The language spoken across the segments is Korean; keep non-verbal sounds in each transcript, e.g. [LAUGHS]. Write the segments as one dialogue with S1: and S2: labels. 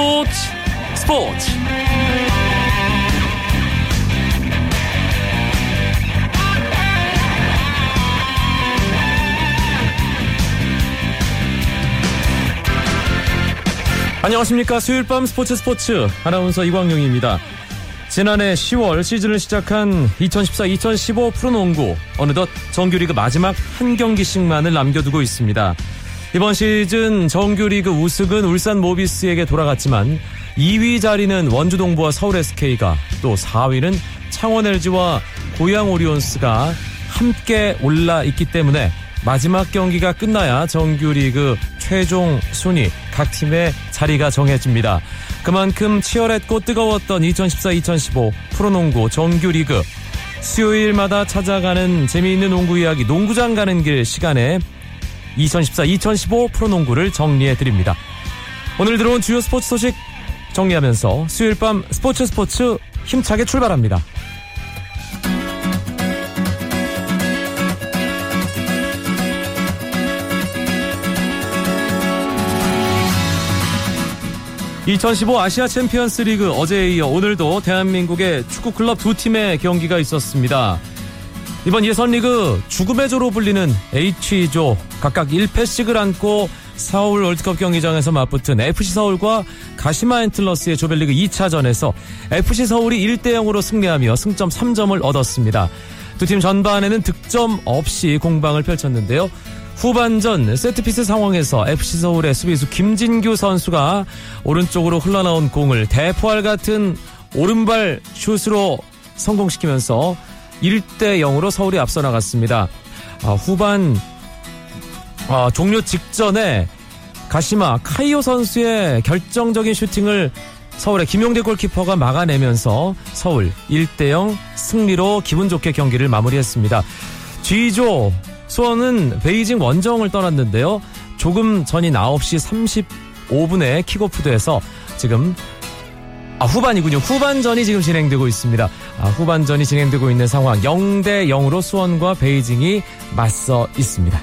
S1: 스포츠 스포츠. 안녕하십니까. 수요일 밤 스포츠 스포츠. 아나운서 이광용입니다. 지난해 10월 시즌을 시작한 2014-2015 프로농구. 어느덧 정규리그 마지막 한 경기씩만을 남겨두고 있습니다. 이번 시즌 정규리그 우승은 울산 모비스에게 돌아갔지만 2위 자리는 원주동부와 서울 SK가 또 4위는 창원 LG와 고양 오리온스가 함께 올라 있기 때문에 마지막 경기가 끝나야 정규리그 최종 순위 각 팀의 자리가 정해집니다. 그만큼 치열했고 뜨거웠던 2014-2015 프로농구 정규리그 수요일마다 찾아가는 재미있는 농구 이야기 농구장 가는 길 시간에 2014-2015 프로농구를 정리해 드립니다. 오늘 들어온 주요 스포츠 소식 정리하면서 수요일 밤 스포츠 스포츠 힘차게 출발합니다. 2015 아시아 챔피언스 리그 어제에 이어 오늘도 대한민국의 축구 클럽 두 팀의 경기가 있었습니다. 이번 예선 리그 죽음의 조로 불리는 H조 각각 1패씩을 안고 서울 월드컵 경기장에서 맞붙은 FC 서울과 가시마 앤틀러스의 조별리그 2차전에서 FC 서울이 1대 0으로 승리하며 승점 3점을 얻었습니다. 두 팀 전반에는 득점 없이 공방을 펼쳤는데요. 후반전 세트피스 상황에서 FC 서울의 수비수 김진규 선수가 오른쪽으로 흘러나온 공을 대포알 같은 오른발 슛으로 성공시키면서 1대 0으로 서울이 앞서 나갔습니다. 아, 후반 아, 종료 직전에 가시마 카이오 선수의 결정적인 슈팅을 서울의 김용대 골키퍼가 막아내면서 서울 1대0 승리로 기분 좋게 경기를 마무리했습니다. G조 수원은 베이징 원정을 떠났는데요. 조금 전인 9시 35분에 킥오프도해서 지금 아, 후반이군요. 후반전이 지금 진행되고 있습니다. 아, 후반전이 진행되고 있는 상황 0대 0으로 수원과 베이징이 맞서 있습니다.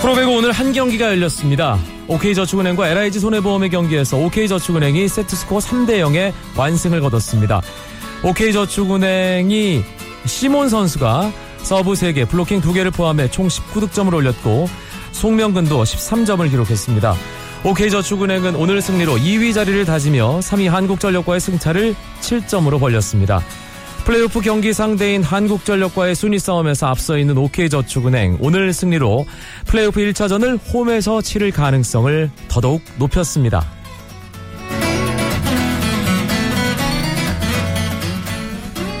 S1: 프로배구 오늘 한 경기가 열렸습니다. OK저축은행과 LIG 손해보험의 경기에서 OK저축은행이 세트스코어 3대 0의 완승을 거뒀습니다. OK저축은행이 시몬 선수가 서브 3개, 블로킹 2개를 포함해 총 19득점을 올렸고 송명근도 13점을 기록했습니다. OK저축은행은 오늘 승리로 2위 자리를 다지며 3위 한국전력과의 승차를 7점으로 벌렸습니다. 플레이오프 경기 상대인 한국전력과의 순위 싸움에서 앞서 있는 OK저축은행 오늘 승리로 플레이오프 1차전을 홈에서 치를 가능성을 더더욱 높였습니다.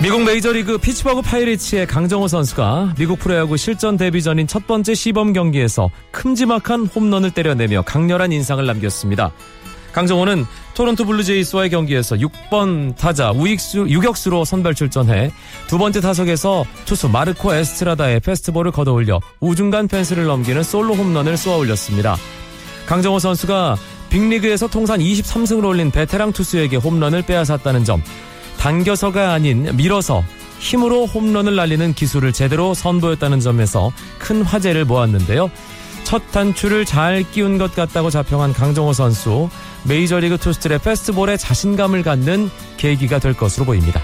S1: 미국 메이저리그 피츠버그 파이리츠의 강정호 선수가 미국 프로야구 실전 데뷔 전인 첫 번째 시범 경기에서 큼지막한 홈런을 때려내며 강렬한 인상을 남겼습니다. 강정호는 토론토 블루제이스와의 경기에서 6번 타자 우익수, 유격수로 선발 출전해 두 번째 타석에서 투수 마르코 에스트라다의 패스트볼을 걷어올려 우중간 펜스를 넘기는 솔로 홈런을 쏘아 올렸습니다. 강정호 선수가 빅리그에서 통산 23승을 올린 베테랑 투수에게 홈런을 빼앗았다는 점 당겨서가 아닌 밀어서 힘으로 홈런을 날리는 기술을 제대로 선보였다는 점에서 큰 화제를 모았는데요. 첫 단추를 잘 끼운 것 같다고 자평한 강정호 선수 메이저리그 투수들의 페스트볼에 자신감을 갖는 계기가 될 것으로 보입니다.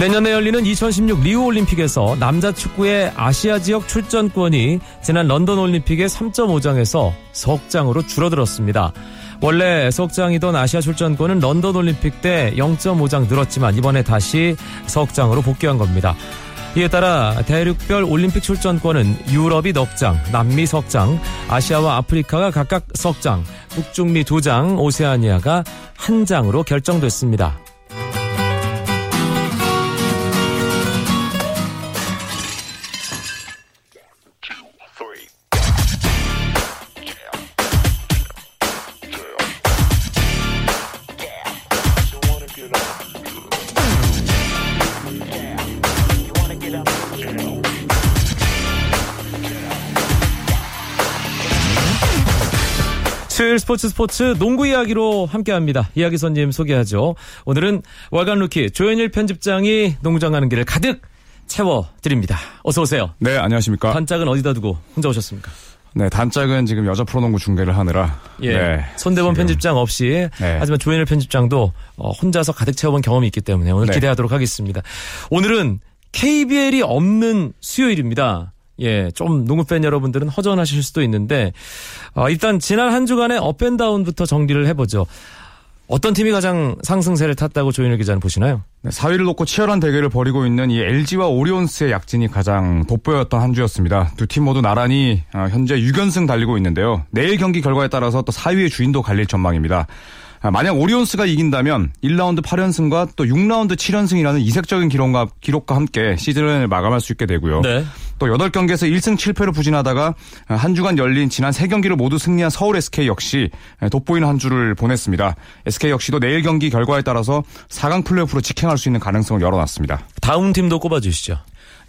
S1: 내년에 열리는 2016 리우 올림픽에서 남자 축구의 아시아 지역 출전권이 지난 런던 올림픽의 3.5장에서 석장으로 줄어들었습니다. 원래 석장이던 아시아 출전권은 런던 올림픽 때 0.5장 늘었지만 이번에 다시 석장으로 복귀한 겁니다. 이에 따라 대륙별 올림픽 출전권은 유럽이 넉장, 남미 석장, 아시아와 아프리카가 각각 석장, 북중미 두장, 오세아니아가 한 장으로 결정됐습니다. 스포츠 스포츠 농구 이야기로 함께합니다. 이야기 손님 소개하죠. 오늘은 월간 루키 조현일 편집장이 농구장 가는 길을 가득 채워드립니다. 어서 오세요.
S2: 네, 안녕하십니까.
S1: 단짝은 어디다 두고 혼자 오셨습니까?
S2: 네, 단짝은 지금 여자 프로농구 중계를 하느라.
S1: 예.
S2: 네,
S1: 손대범
S2: 지금.
S1: 편집장 없이
S2: 네.
S1: 하지만 조현일 편집장도 어, 혼자서 가득 채워본 경험이 있기 때문에 오늘
S2: 네.
S1: 기대하도록 하겠습니다. 오늘은 KBL이 없는 수요일입니다. 예, 좀 농구 팬 여러분들은 허전하실 수도 있는데 어, 일단 지난 한 주간의 up and down부터 정리를 해보죠. 어떤 팀이 가장 상승세를 탔다고 조현일 기자는 보시나요?
S2: 네, 4위를 놓고 치열한 대결을 벌이고 있는 이 LG와 오리온스의 약진이 가장 돋보였던 한 주였습니다. 두 팀 모두 나란히 어, 현재 6연승 달리고 있는데요. 내일 경기 결과에 따라서 또 4위의 주인도 갈릴 전망입니다. 아, 만약 오리온스가 이긴다면 1라운드 8연승과 또 6라운드 7연승이라는 이색적인 기록과, 기록과 함께 시즌을 마감할 수 있게 되고요.
S1: 네.
S2: 또 8경기에서 1승 7패로 부진하다가 한 주간 열린 지난 3경기를 모두 승리한 서울 SK 역시 돋보이는 한 주를 보냈습니다. SK 역시도 내일 경기 결과에 따라서 4강 플레이오프로 직행할 수 있는 가능성을 열어놨습니다.
S1: 다음 팀도 꼽아주시죠.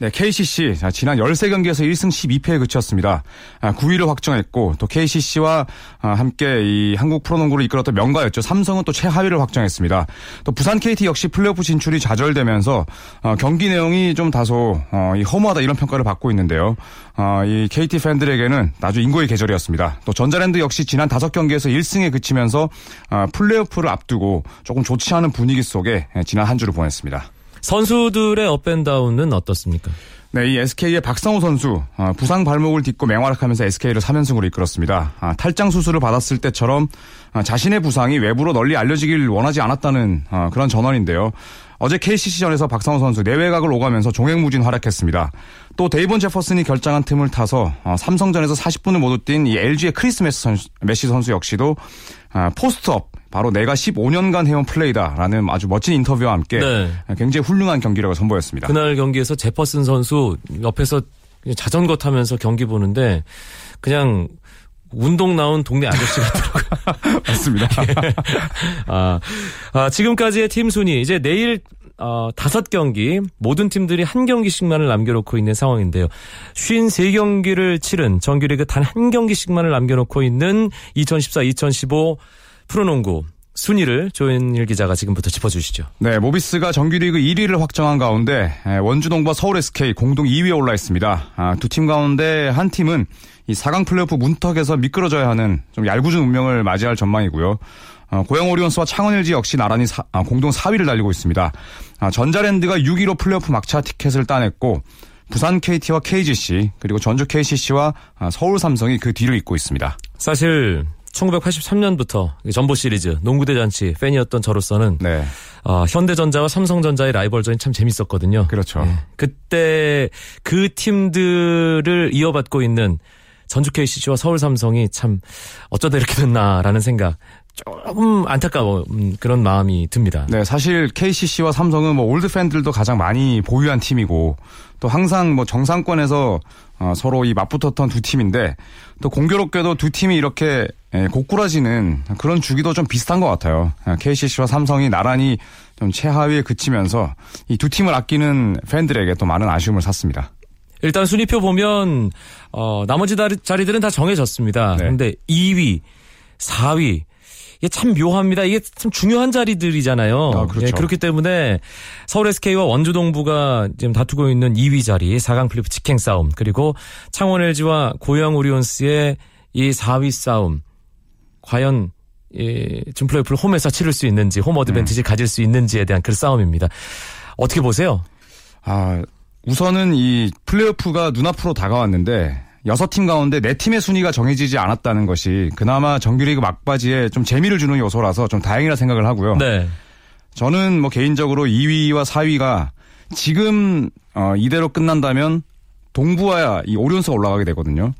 S2: 네, KCC 자, 지난 13경기에서 1승 12패에 그쳤습니다. 아, 9위를 확정했고 또 KCC와 아, 함께 이 한국 프로농구를 이끌었던 명가였죠. 삼성은 또 최하위를 확정했습니다. 또 부산 KT 역시 플레이오프 진출이 좌절되면서 어, 경기 내용이 좀 다소 어, 이 허무하다 이런 평가를 받고 있는데요. 어, 이 KT 팬들에게는 아주 인고의 계절이었습니다. 또 전자랜드 역시 지난 5경기에서 1승에 그치면서 아, 플레이오프를 앞두고 조금 좋지 않은 분위기 속에 예, 지난 한 주를 보냈습니다.
S1: 선수들의 업앤다운은 어떻습니까?
S2: 네, 이 SK의 박상호 선수 어, 부상 발목을 딛고 맹활약하면서 SK를 3연승으로 이끌었습니다. 아, 탈장 수술을 받았을 때처럼 아, 자신의 부상이 외부로 널리 알려지길 원하지 않았다는 어, 그런 전언인데요. 어제 KCC전에서 박상호 선수 내외곽을 오가면서 종횡무진 활약했습니다. 또 데이본 제퍼슨이 결장한 틈을 타서 어, 삼성전에서 40분을 모두 뛴 이 LG의 크리스 메시 선수, 메시 선수 역시도 아, post up 바로 내가 15년간 해온 플레이다라는 아주 멋진 인터뷰와 함께
S1: 네.
S2: 굉장히 훌륭한 경기력을 선보였습니다.
S1: 그날 경기에서 제퍼슨 선수 옆에서 자전거 타면서 경기 보는데 그냥 운동 나온 동네 아저씨 같더라고요. [LAUGHS]
S2: 맞습니다. [LAUGHS]
S1: 아, 아, 지금까지의 팀 순위 이제 내일 어, 다섯 경기 모든 팀들이 한 경기씩만을 남겨놓고 있는 상황인데요. 53경기를 치른 정규리그 단 한 경기씩만을 남겨놓고 있는 2014-2015 프로농구 순위를 조현일 기자가 지금부터 짚어주시죠.
S2: 네, 모비스가 정규리그 1위를 확정한 가운데 에, 원주동과 서울 SK 공동 2위에 올라 있습니다. 아, 두팀 가운데 한 팀은 이 4강 플레이오프 문턱에서 미끄러져야 하는 좀 얄궂은 운명을 맞이할 전망이고요. 어, 고양 오리온스와 창원 LG 역시 나란히 사- 아, 공동 4위를 달리고 있습니다. 아, 전자랜드가 6위로 플레이오프 막차 티켓을 따냈고 부산 KT와 KGC 그리고 전주 KCC와 아, 서울 삼성이 그 뒤를 잇고 있습니다.
S1: 사실 1983년부터 전보 시리즈 농구대잔치 팬이었던 저로서는
S2: 네,
S1: 어, 현대전자와 삼성전자의 라이벌전이 참 재밌었거든요.
S2: 그렇죠.
S1: 예. 그때 그 팀들을 이어받고 있는 전주 KCC와 서울 삼성이 참 어쩌다 이렇게 됐나라는 생각 조금 안타까워 음, 그런 마음이 듭니다.
S2: 네, 사실 KCC와 삼성은 뭐 올드 팬들도 가장 많이 보유한 팀이고 또 항상 뭐 정상권에서 어, 서로 이 맞붙었던 두 팀인데 또 공교롭게도 두 팀이 이렇게 예, 고꾸라지는 그런 주기도 좀 비슷한 것 같아요. 아, KCC와 삼성이 나란히 좀 최하위에 그치면서 이 두 팀을 아끼는 팬들에게 또 많은 아쉬움을 샀습니다.
S1: 일단 순위표 보면 어, 나머지 자리들은 다 정해졌습니다.
S2: 네.
S1: 그런데 2위, 4위 이게 참 묘합니다. 이게 참 중요한 자리들이잖아요.
S2: 아, 그렇죠.
S1: 예, 그렇기 때문에 서울 SK와 원주 동부가 지금 다투고 있는 2위 자리 4강 플레이오프 직행 싸움 그리고 창원 LG와 고양 오리온스의 이 4위 싸움 과연 이 준 플레이오프를 홈에서 치를 수 있는지 home advantage를 가질 수 있는지에 대한 그 싸움입니다. 어떻게 보세요?
S2: 아, 우선은 이 플레이오프가 눈앞으로 다가왔는데 여섯 팀 가운데 네 팀의 순위가 정해지지 않았다는 것이 그나마 정규리그 막바지에 좀 재미를 주는 요소라서 좀 다행이라 생각을 하고요.
S1: 네.
S2: 저는 뭐 개인적으로 2위와 4위가 지금 어, 이대로 끝난다면 동부와 이 오리온스가 올라가게 되거든요.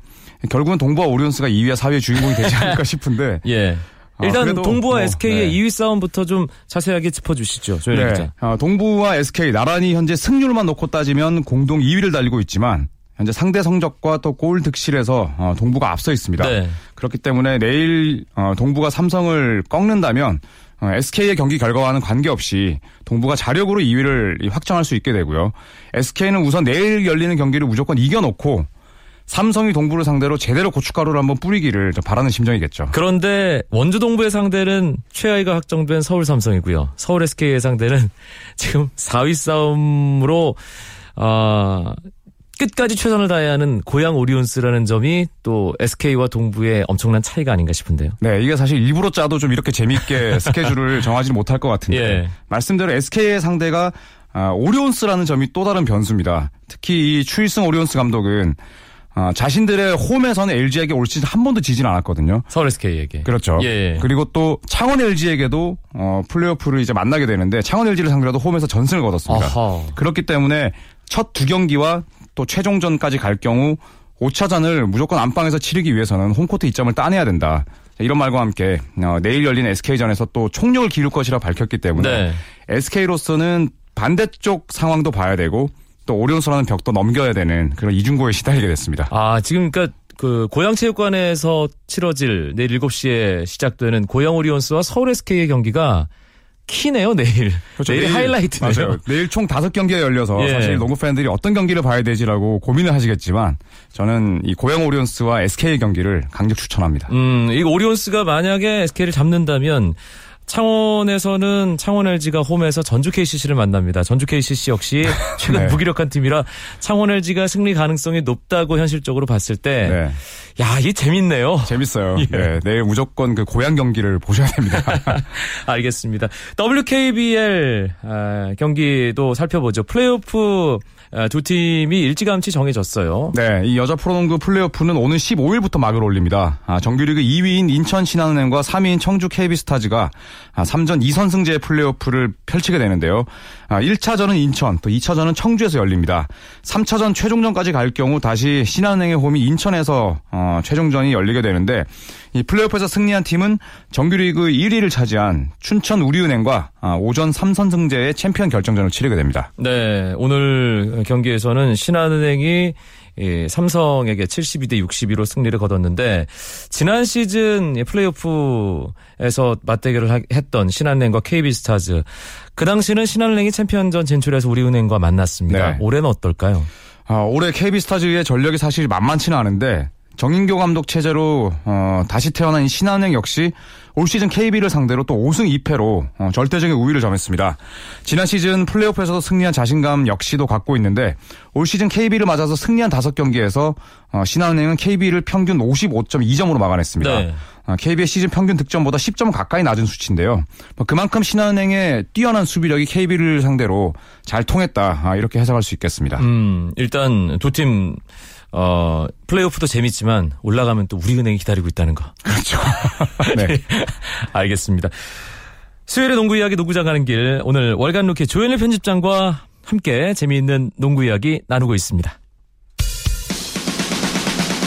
S2: 결국은 동부와 오리온스가 2위와 4위의 주인공이 되지 않을까 [LAUGHS] 싶은데
S1: 예.
S2: 아,
S1: 일단 동부와
S2: 뭐,
S1: SK의
S2: 네.
S1: 2위 싸움부터 좀 자세하게 짚어주시죠.
S2: 네. 어, 동부와 SK 나란히 현재 승률만 놓고 따지면 공동 2위를 달리고 있지만 현재 상대 성적과 또 골 득실에서 어, 동부가 앞서 있습니다.
S1: 네.
S2: 그렇기 때문에 내일 어, 동부가 삼성을 꺾는다면 어, SK의 경기 결과와는 관계없이 동부가 자력으로 2위를 확정할 수 있게 되고요. SK는 우선 내일 열리는 경기를 무조건 이겨놓고 삼성이 동부를 상대로 제대로 고춧가루를 한번 뿌리기를 좀 바라는 심정이겠죠.
S1: 그런데 원주 동부의 상대는 최하위가 확정된 서울 삼성이고요. 서울 SK의 상대는 [LAUGHS] 지금 4위 싸움으로 어, 끝까지 최선을 다해야 하는 고양 오리온스라는 점이 또 SK와 동부의 엄청난 차이가 아닌가 싶은데요.
S2: 네, 이게 사실 일부러 짜도 좀 이렇게 재밌게 [LAUGHS] 스케줄을 정하지 못할 것 같은데
S1: 예.
S2: 말씀대로 SK의 상대가 아, 오리온스라는 점이 또 다른 변수입니다. 특히 이 추일승 오리온스 감독은 아, 자신들의 홈에서는 LG에게 올 시즌 한 번도 지진 않았거든요.
S1: 서울 SK에게.
S2: 그렇죠.
S1: 예.
S2: 그리고 또 창원 LG에게도 어, 플레이오프를 이제 만나게 되는데 창원 LG를 상대로도 홈에서 전승을 거뒀습니다.
S1: 아하.
S2: 그렇기 때문에 첫 두 경기와 또 최종전까지 갈 경우 5차전을 무조건 안방에서 치르기 위해서는 홈코트 이점을 따내야 된다. 자, 이런 말과 함께 어, 내일 열리는 SK전에서 또 총력을 기울 것이라 밝혔기 때문에
S1: 네.
S2: SK로서는 반대쪽 상황도 봐야 되고 또 오리온스라는 벽도 넘겨야 되는 그런 이중고에 시달리게 됐습니다.
S1: 아, 지금 그러니까 그 고양체육관에서 치러질 내일 7시에 시작되는 고양 오리온스와 서울 SK의 경기가 키네요, 내일. 내일, 하이라이트네요.
S2: 맞아요. 내일 총 다섯 경기가 열려서
S1: 예.
S2: 사실 농구 팬들이 어떤 경기를 봐야 되지라고 고민을 하시겠지만 저는 이 고양 오리온스와 SK의 경기를 강력 추천합니다.
S1: 음, 이 오리온스가 만약에 SK를 잡는다면 창원에서는 창원 LG가 홈에서 전주 KCC를 만납니다. 전주 KCC 역시 [LAUGHS] 최근
S2: 네.
S1: 무기력한 팀이라 창원 LG가 승리 가능성이 높다고 현실적으로 봤을 때,
S2: 네.
S1: 야, 이게 재밌네요.
S2: 재밌어요. [LAUGHS]
S1: 예.
S2: 네, 내일 무조건 그 고양 경기를 보셔야 됩니다. [LAUGHS]
S1: 알겠습니다. WKBL 아, 경기도 살펴보죠. 플레이오프 아, 두 팀이 일찌감치 정해졌어요.
S2: 네, 이 여자 프로농구 플레이오프는 오는 15일부터 막을 올립니다. 아, 정규리그 2위인 인천 신한은행과 3위인 청주 KB스타즈가 아, 3전 2선승제 플레이오프를 펼치게 되는데요. 아, 1차전은 인천, 또 2차전은 청주에서 열립니다. 3차전 최종전까지 갈 경우 다시 신한은행의 홈이 인천에서 어, 최종전이 열리게 되는데 이 플레이오프에서 승리한 팀은 정규리그 1위를 차지한 춘천 우리은행과 아, 5전 3선승제의 챔피언 결정전을 치르게 됩니다.
S1: 네, 오늘 경기에서는 신한은행이 이 삼성에게 72대 62로 승리를 거뒀는데 지난 시즌 이 플레이오프에서 맞대결을 하- 했던 신한은행과 KB스타즈 그 당시는 신한은행이 챔피언전 진출해서 우리은행과 만났습니다.
S2: 네.
S1: 올해는 어떨까요?
S2: 아, 올해 KB스타즈의 전력이 사실 만만치는 않은데 정인교 감독 체제로 어, 다시 태어난 이 신한은행 역시 올 시즌 KB를 상대로 또 5승 2패로 어, 절대적인 우위를 점했습니다. 지난 시즌 플레이오프에서도 승리한 자신감 역시도 갖고 있는데 올 시즌 KB를 맞아서 승리한 5경기에서 어, 신한은행은 KB를 평균 55.2점으로 막아냈습니다.
S1: 네.
S2: 아, KB의 시즌 평균 득점보다 10점 가까이 낮은 수치인데요. 뭐 그만큼 신한은행의 뛰어난 수비력이 KB를 상대로 잘 통했다 아, 이렇게 해석할 수 있겠습니다.
S1: 음, 일단 두 팀 어, 플레이오프도 재밌지만 올라가면 또 우리은행이 기다리고 있다는 거.
S2: 그렇죠. [LAUGHS] 네.
S1: 알겠습니다. 수요일의 농구 이야기 농구장 가는 길 오늘 월간 루키 조현일 편집장과 함께 재미있는 농구 이야기 나누고 있습니다.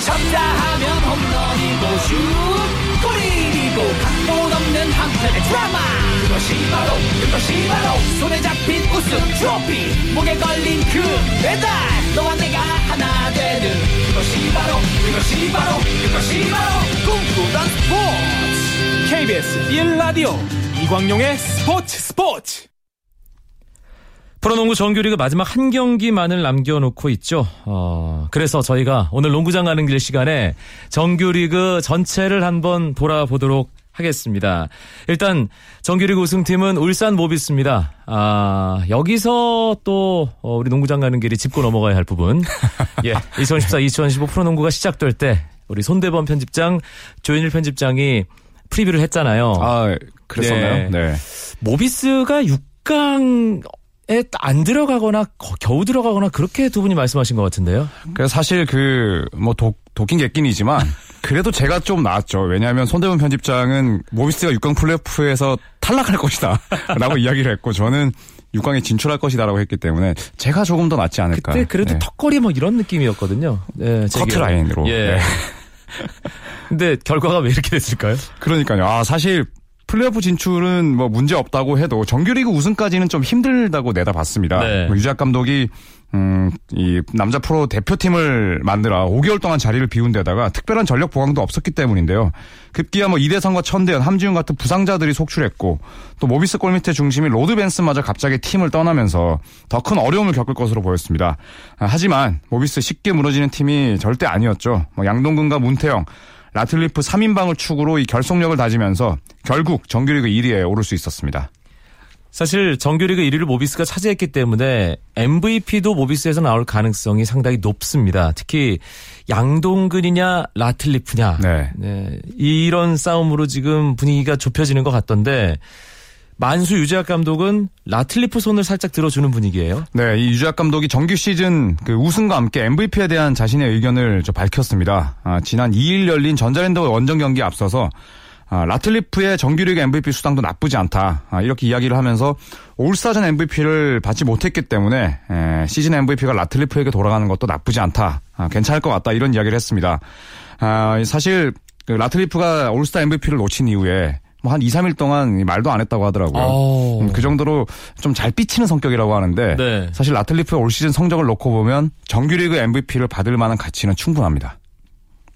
S3: 쳤다 하면 홈런이고 슛 골이고 각본 없는 한편의 드라마 그것이 바로 그것이 바로 손에 잡힌 우승 트로피 목에 걸린 그 배달 너와 내가 하나 되는 그것이 바로 그것이 바로 그것이 바로 꿈꾸던 스포츠
S4: KBS 1라디오 이광용의 스포츠 스포츠
S1: 프로농구 정규리그 마지막 한 경기만을 남겨놓고 있죠. 어, 그래서 저희가 오늘 농구장 가는 길 시간에 정규리그 전체를 한번 돌아보도록 하겠습니다. 일단 정규리그 우승팀은 울산 모비스입니다. 아, 여기서 또 어, 우리 농구장 가는 길이 짚고 넘어가야 할 부분. [LAUGHS] 예, 2014-2015 프로농구가 시작될 때 우리 손대범 편집장, 조현일 편집장이 프리뷰를 했잖아요.
S2: 아, 그랬었나요?
S1: 네.
S2: 네.
S1: 모비스가 6강 에 안 들어가거나 거- 겨우 들어가거나 그렇게 두 분이 말씀하신 것 같은데요.
S2: 사실 그, 뭐, 독, 독긴 객긴이지만, [LAUGHS] 그래도 제가 좀 나았죠. 왜냐하면 손대문 편집장은 모비스가 6강 플레이오프에서 탈락할 것이다. [LAUGHS] 라고 이야기를 했고, 저는 6강에 진출할 것이다라고 했기 때문에, 제가 조금 더 낫지 않을까.
S1: 그때 그래도
S2: 네.
S1: 턱걸이 뭐 이런 느낌이었거든요. 네, 제
S2: 커트라인으로.
S1: 예.
S2: 네. [LAUGHS]
S1: 근데 결과가 왜 이렇게 됐을까요?
S2: 그러니까요. 아, 사실, 플레이오프 진출은 뭐 문제 없다고 해도 정규리그 우승까지는 좀 힘들다고 내다봤습니다.
S1: 네.
S2: 뭐 유작 감독이 음, 이 남자 프로 대표팀을 만들어 5개월 동안 자리를 비운 데다가 특별한 전력 보강도 없었기 때문인데요. 급기야 뭐 이대성과 천대현, 함지훈 같은 부상자들이 속출했고 또 모비스 골밑의 중심인 로드 벤슨마저 갑자기 팀을 떠나면서 더 큰 어려움을 겪을 것으로 보였습니다. 아, 하지만 모비스 쉽게 무너지는 팀이 절대 아니었죠. 뭐 양동근과 문태영, 라틀리프 3인방을 축으로 이 결속력을 다지면서 결국 정규리그 1위에 오를 수 있었습니다.
S1: 사실 정규리그 1위를 모비스가 차지했기 때문에 MVP도 모비스에서 나올 가능성이 상당히 높습니다. 특히 양동근이냐 라틀리프냐
S2: 네.
S1: 네, 이런 싸움으로 지금 분위기가 좁혀지는 것 같던데 만수 유재학 감독은 라틀리프 손을 살짝 들어주는 분위기예요.
S2: 네, 이 유재학 감독이 정규 시즌 그 우승과 함께 MVP에 대한 자신의 의견을 좀 밝혔습니다. 아, 지난 2일 열린 전자랜드 원정 경기에 앞서서 아, 라틀리프의 정규리그 MVP 수상도 나쁘지 않다. 아, 이렇게 이야기를 하면서 올스타전 MVP를 받지 못했기 때문에 에, 시즌 MVP가 라틀리프에게 돌아가는 것도 나쁘지 않다. 아, 괜찮을 것 같다. 이런 이야기를 했습니다. 아, 사실 그 라틀리프가 올스타 MVP를 놓친 이후에 뭐 한 2, 3일 동안 말도 안 했다고 하더라고요.
S1: 오.
S2: 음, 그 정도로 좀 잘 삐치는 성격이라고 하는데
S1: 네.
S2: 사실 라틀리프의 올 시즌 성적을 놓고 보면 정규리그 MVP를 받을 만한 가치는 충분합니다.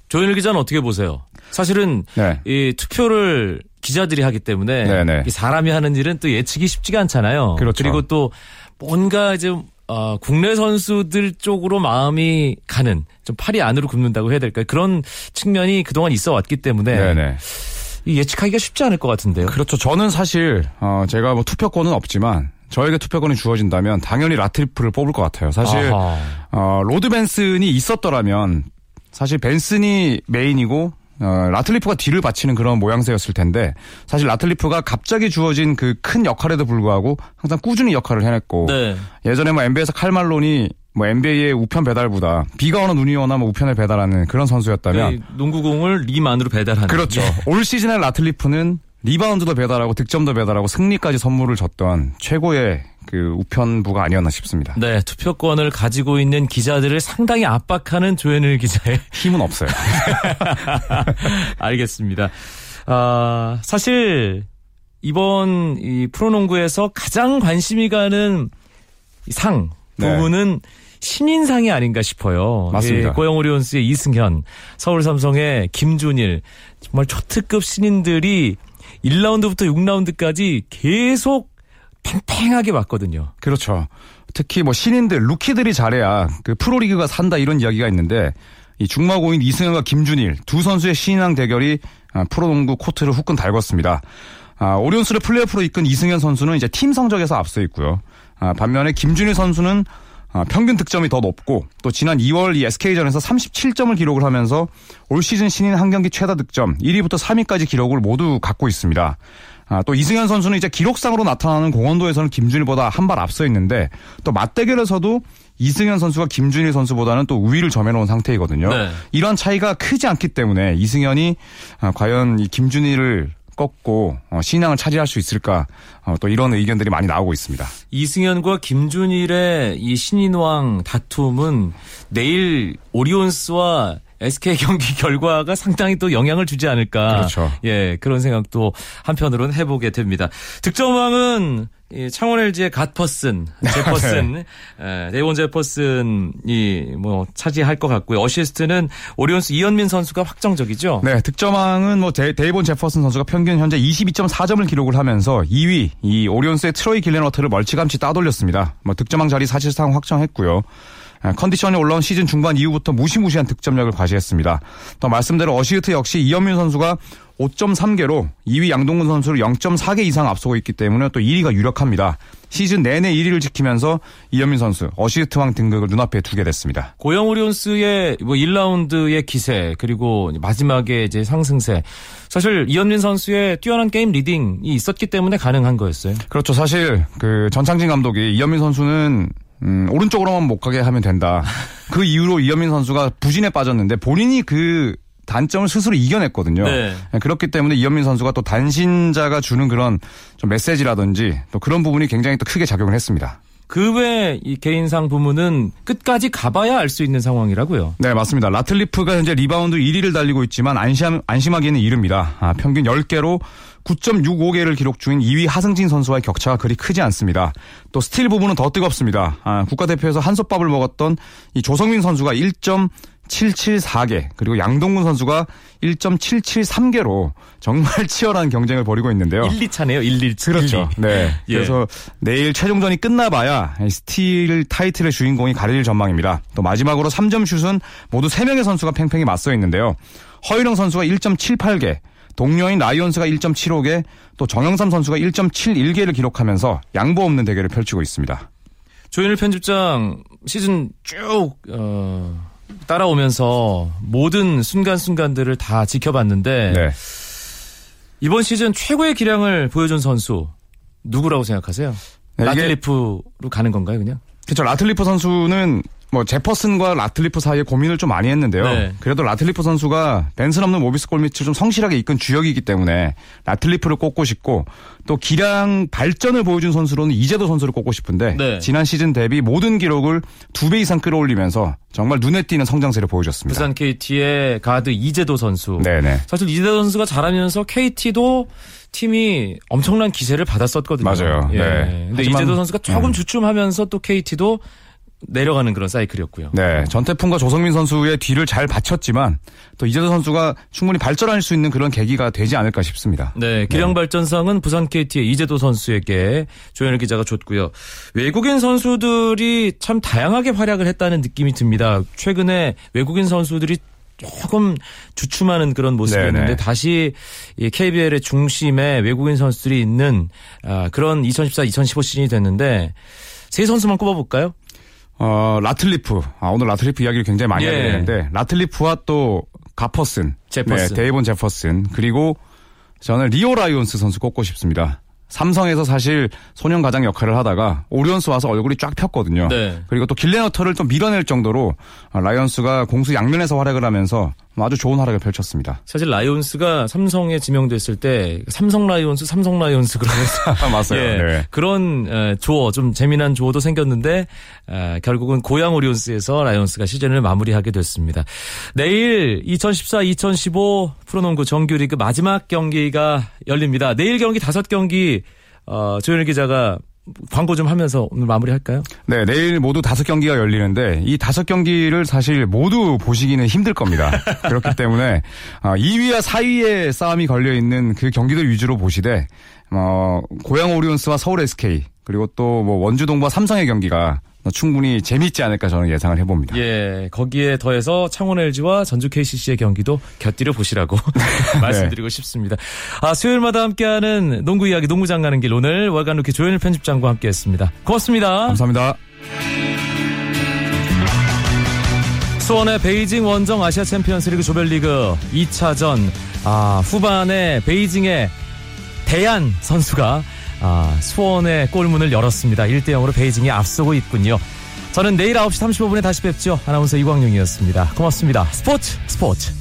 S1: 조현일 기자는 어떻게 보세요? 사실은
S2: 네.
S1: 이 투표를 기자들이 하기 때문에
S2: 네네.
S1: 이 사람이 하는 일은 또 예측이 쉽지가 않잖아요.
S2: 그렇죠.
S1: 리고 또 뭔가 좀 어, 국내 선수들 쪽으로 마음이 가는 좀 팔이 안으로 굽는다고 해야 될까요? 그런 측면이 그동안 있어 왔기 때문에
S2: 네네.
S1: 이 예측하기가 쉽지 않을 것 같은데요.
S2: 그렇죠. 저는 사실 어, 제가 뭐 투표권은 없지만 저에게 투표권이 주어진다면 당연히 라틀리프를 뽑을 것 같아요. 사실
S1: 아하.
S2: 어, 로드 벤슨이 있었더라면 사실 벤슨이 메인이고 어, 라틀리프가 뒤를 받치는 그런 모양새였을 텐데 사실 라틀리프가 갑자기 주어진 그 큰 역할에도 불구하고 항상 꾸준히 역할을 해냈고
S1: 네.
S2: 예전에 뭐 NBA에서 칼 말론이 뭐 NBA의 우편 배달부다 비가 오나 눈이 오나 뭐 우편을 배달하는 그런 선수였다면
S1: 이 농구공을 림 안으로 배달하는.
S2: 그렇죠. 올 시즌에 라틀리프는 리바운드도 배달하고 득점도 배달하고 승리까지 선물을 줬던 최고의 그 우편부가 아니었나 싶습니다.
S1: 네, 투표권을 가지고 있는 기자들을 상당히 압박하는 조현일 기자의 [LAUGHS]
S2: 힘은 없어요. [LAUGHS]
S1: 알겠습니다. 아, 사실 이번 이 프로농구에서 가장 관심이 가는
S2: 네.
S1: 부분은 신인상이 아닌가 싶어요.
S2: 맞습니다.
S1: 예, 고영 오리온스의 이승현, 서울 삼성의 김준일 정말 초특급 신인들이 1라운드부터 6라운드까지 계속 팽팽하게 왔거든요.
S2: 그렇죠. 특히 뭐 신인들, 루키들이 잘해야 그 프로리그가 산다 이런 이야기가 있는데 이 중마고인 이승현과 김준일 두 선수의 신인왕 대결이 아, 프로농구 코트를 후끈 달궜습니다. 아, 오리온스를 플레이오프로 이끈 이승현 선수는 이제 팀 성적에서 앞서 있고요. 아, 반면에 김준일 선수는 아, 평균 득점이 더 높고 또 지난 2월 이 SK전에서 37점을 기록을 하면서 올 시즌 신인 한 경기 최다 득점 1위부터 3위까지 기록을 모두 갖고 있습니다. 아, 또 이승현 선수는 이제 기록상으로 나타나는 공헌도에서는 김준일보다 한 발 앞서 있는데 또 맞대결에서도 이승현 선수가 김준일 선수보다는 또 우위를 점해놓은 상태이거든요.
S1: 네.
S2: 이러한 차이가 크지 않기 때문에 이승현이 아, 과연 이 김준일을 꺾고 어, 신앙을 차지할 수 있을까 어, 또 이런 의견들이 많이 나오고 있습니다.
S1: 이승현과 김준일의 이 신인왕 다툼은 내일 오리온스와 SK 경기 [LAUGHS] 결과가 상당히 또 영향을 주지 않을까.
S2: 그렇죠.
S1: 예, 그런 생각도 한편으로는 해보게 됩니다. 득점왕은 이 창원 LG의 갓퍼슨, [LAUGHS] 제퍼슨, 예, 데이본 제퍼슨이 뭐 차지할 것 같고요. 어시스트는 오리온스 이현민 선수가 확정적이죠.
S2: 네, 득점왕은 뭐 데, 데이본 제퍼슨 선수가 평균 현재 22.4점을 기록을 하면서 2위 이 오리온스의 트로이 길렌워터를 멀찌감치 따돌렸습니다. 뭐 득점왕 자리 사실상 확정했고요. 아, 컨디션이 올라온 시즌 중반 이후부터 무시무시한 득점력을 과시했습니다. 또 말씀대로 어시스트 역시 이현민 선수가 5.3개로 2위 양동근 선수를 0.4개 이상 앞서고 있기 때문에 또 1위가 유력합니다. 시즌 내내 1위를 지키면서 이현민 선수 어시스트왕 등극을 눈앞에 두게 됐습니다.
S1: 고양 오리온스의 뭐 1라운드의 기세 그리고 마지막에 이제 상승세 사실 이현민 선수의 뛰어난 게임 leading이 있었기 때문에 가능한 거였어요.
S2: 그렇죠. 사실 그 전창진 감독이 이현민 선수는 음, 오른쪽으로만 못 가게 하면 된다. [LAUGHS] 그 이후로 이현민 선수가 부진에 빠졌는데 본인이 그 단점을 스스로 이겨냈거든요.
S1: 네.
S2: 그렇기 때문에 이현민 선수가 또 단신자가 주는 그런 좀 메시지라든지 또 그런 부분이 굉장히 또 크게 작용을 했습니다.
S1: 그 외 이 개인상 부문은 끝까지 가봐야 알 수 있는 상황이라고요.
S2: 네, 맞습니다. 라틀리프가 현재 리바운드 1위를 달리고 있지만 안심, 안심하기는 이릅니다. 아, 평균 10개로 9.65개를 기록 중인 2위 하승진 선수와의 격차가 그리 크지 않습니다. 또 스틸 부분은 더 뜨겁습니다. 아, 국가대표에서 한솥밥을 먹었던 이 조성민 선수가 1.774개 그리고 양동근 선수가 1.773개로 정말 [LAUGHS] 치열한 경쟁을 벌이고 있는데요.
S1: 1, 2차네요. 1, 1,
S2: 그렇죠. 네.
S1: 예.
S2: 그래서 내일 최종전이 끝나봐야 이 스틸 타이틀의 주인공이 가릴 전망입니다. 또 마지막으로 3점 슛은 모두 3명의 선수가 팽팽히 맞서 있는데요. 허일영 선수가 1.78개, 동료인 라이온스가 1.75개, 또 정영삼 선수가 1.71개를 기록하면서 양보 없는 대결을 펼치고 있습니다.
S1: 조현일 편집장 시즌 쭉 어, 따라오면서 모든 순간순간들을 다 지켜봤는데
S2: 네.
S1: 이번 시즌 최고의 기량을 보여준 선수 누구라고 생각하세요?
S2: 네,
S1: 라틀리프로 가는 건가요, 그냥?
S2: 그렇죠. 라틀리프 선수는 뭐 제퍼슨과 라틀리프 사이에 고민을 좀 많이 했는데요.
S1: 네.
S2: 그래도 라틀리프 선수가 벤슨 없는 모비스 골밑을 좀 성실하게 이끈 주역이기 때문에 라틀리프를 꼽고 싶고 또 기량 발전을 보여준 선수로는 이재도 선수를 꼽고 싶은데
S1: 네.
S2: 지난 시즌 대비 모든 기록을 두 배 이상 끌어올리면서 정말 눈에 띄는 성장세를 보여줬습니다.
S1: 부산 KT의 가드 이재도 선수.
S2: 네네.
S1: 사실 이재도 선수가 잘하면서 KT도 팀이 엄청난 기세를 받았었거든요.
S2: 맞아요.
S1: 예.
S2: 네.
S1: 근데
S2: 하지만-
S1: 이재도 선수가 조금
S2: 음.
S1: 주춤하면서 또 KT도 내려가는 그런 사이클이었고요.
S2: 네, 전태풍과 조성민 선수의 뒤를 잘 받쳤지만 또 이재도 선수가 충분히 발전할 수 있는 그런 계기가 되지 않을까 싶습니다.
S1: 네, 기량 발전상은 부산 KT의 이재도 선수에게 조현일 기자가 줬고요. 외국인 선수들이 참 다양하게 활약을 했다는 느낌이 듭니다. 최근에 외국인 선수들이 조금 주춤하는 그런 모습이었는데
S2: 네네.
S1: 다시 이 KBL의 중심에 외국인 선수들이 있는 아, 그런 2014-2015 시즌이 됐는데 세 선수만 꼽아볼까요?
S2: 어, 라틀리프. 아, 오늘 라틀리프 이야기를 굉장히 많이
S1: 예.
S2: 하게 되는데, 라틀리프와 또 가퍼슨.
S1: 제퍼슨.
S2: 네, 데이본 제퍼슨. 그리고 저는 리오 라이온스 선수 꼽고 싶습니다. 삼성에서 사실 소년 가장 역할을 하다가 오리온스 와서 얼굴이 쫙 폈거든요.
S1: 네.
S2: 그리고 또 길렌워터를 좀 밀어낼 정도로 아, 라이온스가 공수 양면에서 활약을 하면서 아주 좋은 활약을 펼쳤습니다.
S1: 사실 라이온스가 삼성에 지명됐을 때 삼성 라이온스, 삼성 라이온스 그러면서 [LAUGHS]
S2: 맞아요.
S1: 예,
S2: 네.
S1: 그런 에, 조어 좀 재미난 조어도 생겼는데 에, 결국은 고양 오리온스에서 라이온스가 시즌을 마무리하게 됐습니다. 내일 2014-2015 프로농구 정규리그 마지막 경기가 열립니다. 내일 경기 다섯 경기 어, 조현일 기자가 광고 좀 하면서 오늘 마무리할까요?
S2: 네, 내일 모두 다섯 경기가 열리는데 이 다섯 경기를 사실 모두 보시기는 힘들 겁니다. [LAUGHS] 그렇기 때문에 2위와 4위의 싸움이 걸려 있는 그 경기들 위주로 보시되 어, 고양 오리온스와 서울 SK 그리고 또 뭐 원주 동부와 삼성의 경기가 충분히 재밌지 않을까 저는 예상을 해봅니다.
S1: 예, 거기에 더해서 창원 LG와 전주 KCC의 경기도 곁들여 보시라고 [LAUGHS] [LAUGHS] 말씀드리고 싶습니다. 아, 수요일마다 함께하는 농구 이야기, 농구장 가는 길 오늘 월간 루키 조현일 편집장과 함께했습니다. 고맙습니다.
S2: 감사합니다.
S1: 수원의 베이징 원정 아시아 챔피언스리그 조별리그 2차전 아, 후반에 베이징의 데얀 선수가 아, 수원의 골문을 열었습니다. 1대 0으로 베이징이 앞서고 있군요. 저는 내일 9시 35분에 다시 뵙죠. 아나운서 이광용이었습니다. 고맙습니다. 스포츠 스포츠.